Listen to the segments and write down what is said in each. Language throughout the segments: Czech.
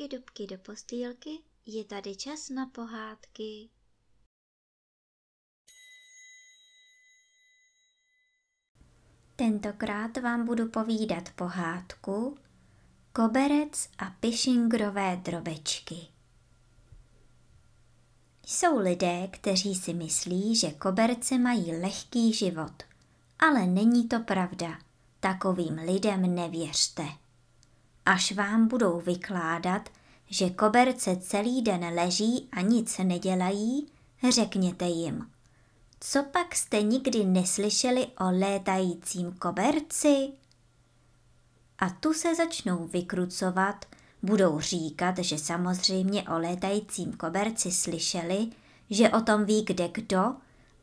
dubky, dubky do postýlky, je tady čas na pohádky. Tentokrát vám budu povídat pohádku Koberec a pišingrové drobečky. Jsou lidé, kteří si myslí, že koberce mají lehký život, ale není to pravda. Takovým lidem nevěřte až vám budou vykládat, že koberce celý den leží a nic nedělají, řekněte jim. Co pak jste nikdy neslyšeli o létajícím koberci? A tu se začnou vykrucovat, budou říkat, že samozřejmě o létajícím koberci slyšeli, že o tom ví kde kdo,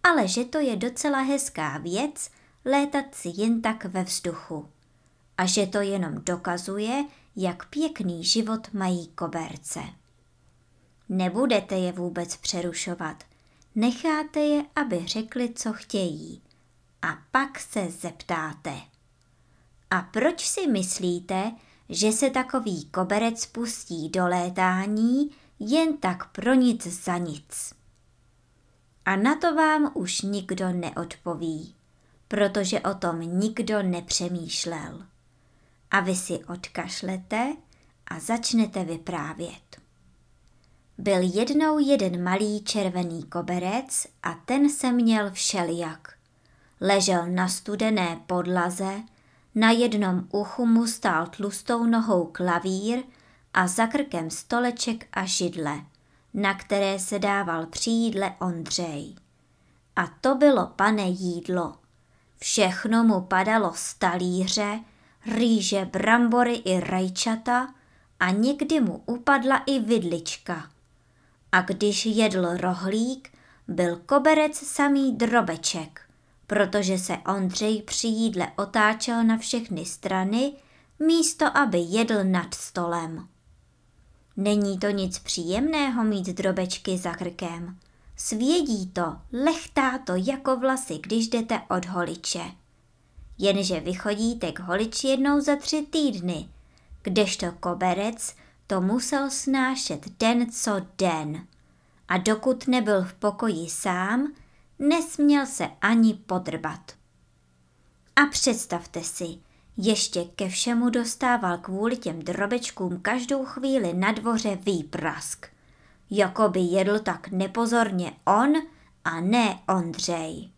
ale že to je docela hezká věc létat si jen tak ve vzduchu a že to jenom dokazuje, jak pěkný život mají koberce. Nebudete je vůbec přerušovat, necháte je, aby řekli, co chtějí. A pak se zeptáte. A proč si myslíte, že se takový koberec pustí do létání jen tak pro nic za nic? A na to vám už nikdo neodpoví, protože o tom nikdo nepřemýšlel a vy si odkašlete a začnete vyprávět. Byl jednou jeden malý červený koberec a ten se měl všelijak. Ležel na studené podlaze, na jednom uchu mu stál tlustou nohou klavír a za krkem stoleček a židle, na které se dával při jídle Ondřej. A to bylo pane jídlo. Všechno mu padalo z talíře, rýže, brambory i rajčata a někdy mu upadla i vidlička. A když jedl rohlík, byl koberec samý drobeček, protože se Ondřej při jídle otáčel na všechny strany, místo aby jedl nad stolem. Není to nic příjemného mít drobečky za krkem. Svědí to, lechtá to jako vlasy, když jdete od holiče jenže vychodíte k holiči jednou za tři týdny, kdežto koberec to musel snášet den co den. A dokud nebyl v pokoji sám, nesměl se ani podrbat. A představte si, ještě ke všemu dostával kvůli těm drobečkům každou chvíli na dvoře výprask. Jako by jedl tak nepozorně on a ne Ondřej.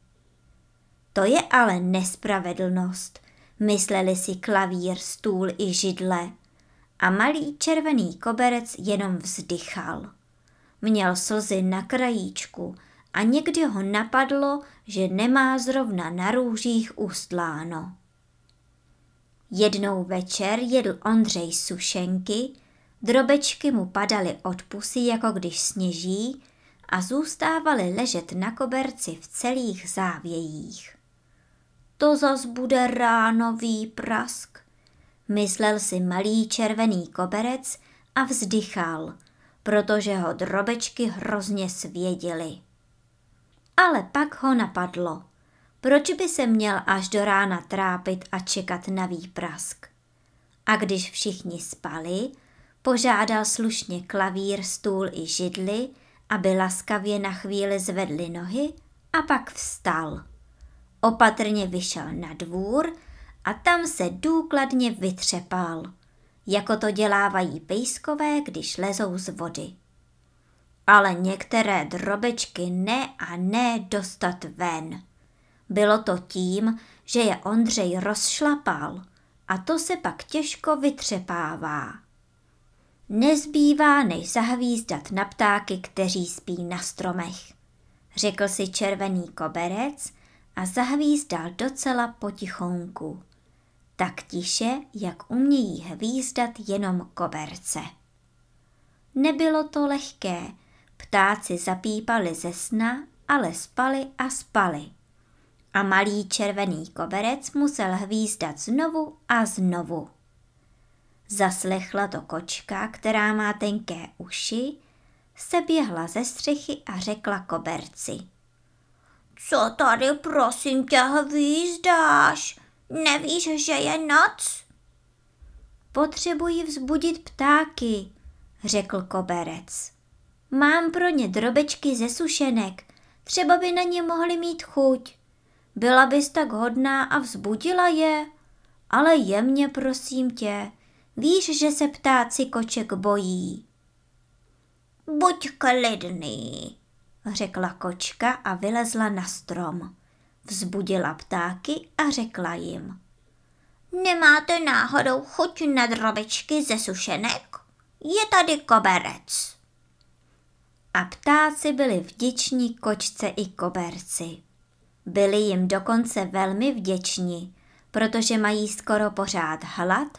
To je ale nespravedlnost, mysleli si klavír, stůl i židle. A malý červený koberec jenom vzdychal. Měl slzy na krajíčku a někdy ho napadlo, že nemá zrovna na růžích ustláno. Jednou večer jedl Ondřej sušenky, drobečky mu padaly od pusy, jako když sněží, a zůstávaly ležet na koberci v celých závějích to zas bude ránový prask. Myslel si malý červený koberec a vzdychal, protože ho drobečky hrozně svědily. Ale pak ho napadlo, proč by se měl až do rána trápit a čekat na výprask. A když všichni spali, požádal slušně klavír, stůl i židli, aby laskavě na chvíli zvedli nohy a pak vstal. Opatrně vyšel na dvůr a tam se důkladně vytřepal, jako to dělávají pejskové, když lezou z vody. Ale některé drobečky ne a ne dostat ven. Bylo to tím, že je Ondřej rozšlapal a to se pak těžko vytřepává. Nezbývá než zahvízdat na ptáky, kteří spí na stromech, řekl si červený koberec a zahvízdal docela potichonku. Tak tiše, jak umějí hvízdat jenom koberce. Nebylo to lehké, ptáci zapípali ze sna, ale spali a spali. A malý červený koberec musel hvízdat znovu a znovu. Zaslechla to kočka, která má tenké uši, se běhla ze střechy a řekla koberci – co tady prosím tě hvízdáš? Nevíš, že je noc? Potřebuji vzbudit ptáky, řekl koberec. Mám pro ně drobečky ze sušenek, třeba by na ně mohli mít chuť. Byla bys tak hodná a vzbudila je, ale jemně prosím tě, víš, že se ptáci koček bojí. Buď klidný, řekla kočka a vylezla na strom. Vzbudila ptáky a řekla jim. Nemáte náhodou chuť na drobečky ze sušenek? Je tady koberec. A ptáci byli vděční kočce i koberci. Byli jim dokonce velmi vděční, protože mají skoro pořád hlad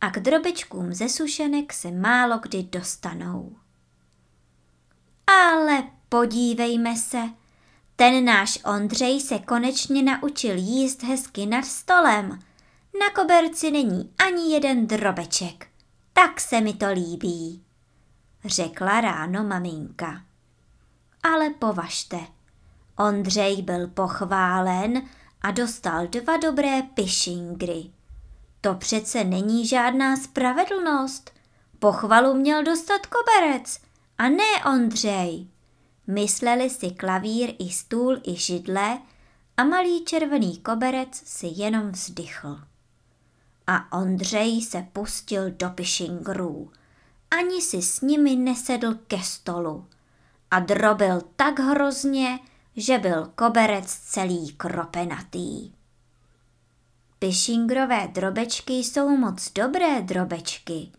a k drobečkům ze sušenek se málo kdy dostanou. Ale podívejme se, ten náš Ondřej se konečně naučil jíst hezky nad stolem. Na koberci není ani jeden drobeček. Tak se mi to líbí, řekla ráno maminka. Ale považte, Ondřej byl pochválen a dostal dva dobré pišingry. To přece není žádná spravedlnost. Pochvalu měl dostat koberec a ne Ondřej. Mysleli si klavír i stůl i židle a malý červený koberec si jenom vzdychl. A Ondřej se pustil do pišingrů. Ani si s nimi nesedl ke stolu. A drobil tak hrozně, že byl koberec celý kropenatý. Pišingrové drobečky jsou moc dobré drobečky,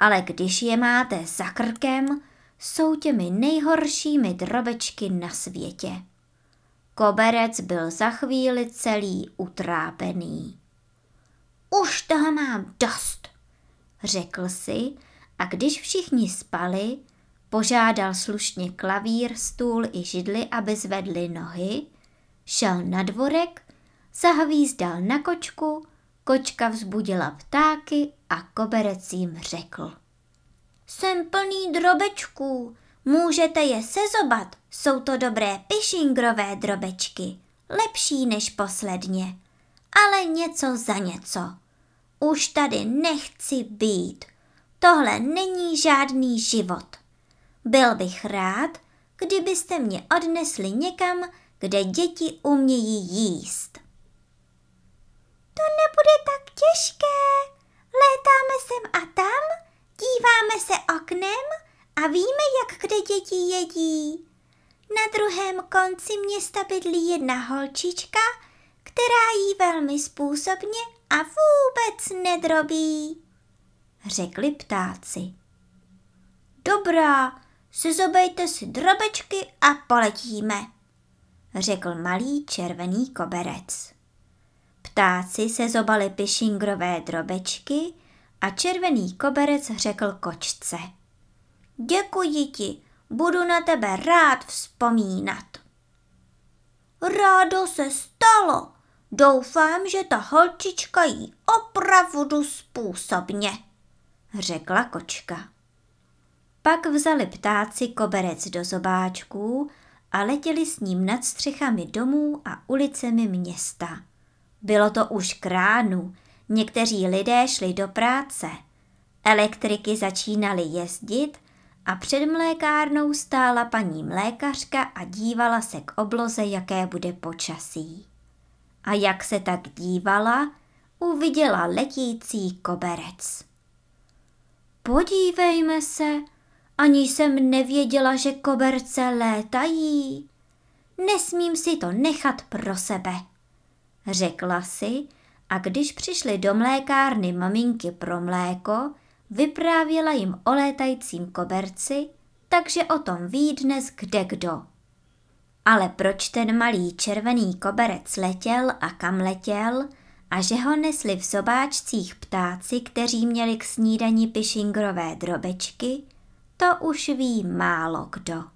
ale když je máte za krkem, jsou těmi nejhoršími drobečky na světě. Koberec byl za chvíli celý utrápený. Už toho mám dost, řekl si a když všichni spali, požádal slušně klavír, stůl i židli, aby zvedli nohy, šel na dvorek, zahvízdal na kočku, kočka vzbudila ptáky a koberec jim řekl. Jsem plný drobečků, můžete je sezobat, jsou to dobré pišingrové drobečky, lepší než posledně, ale něco za něco. Už tady nechci být, tohle není žádný život. Byl bych rád, kdybyste mě odnesli někam, kde děti umějí jíst. To nebude tak těžké. Létáme sem a tam Díváme se oknem a víme, jak kde děti jedí. Na druhém konci města bydlí jedna holčička, která jí velmi způsobně a vůbec nedrobí, řekli ptáci. Dobrá, sezobejte si drobečky a poletíme, řekl malý červený koberec. Ptáci se zobali pišingrové drobečky a červený koberec řekl kočce. Děkuji ti, budu na tebe rád vzpomínat. Rádo se stalo. Doufám, že ta holčička jí opravdu způsobně, řekla kočka. Pak vzali ptáci koberec do zobáčků a letěli s ním nad střechami domů a ulicemi města. Bylo to už kránu, Někteří lidé šli do práce. Elektriky začínaly jezdit a před mlékárnou stála paní mlékařka a dívala se k obloze, jaké bude počasí. A jak se tak dívala, uviděla letící koberec. Podívejme se, ani jsem nevěděla, že koberce létají. Nesmím si to nechat pro sebe, řekla si a když přišli do mlékárny maminky pro mléko, vyprávěla jim o létajícím koberci, takže o tom ví dnes kde kdo. Ale proč ten malý červený koberec letěl a kam letěl a že ho nesli v sobáčcích ptáci, kteří měli k snídani pišingrové drobečky, to už ví málo kdo.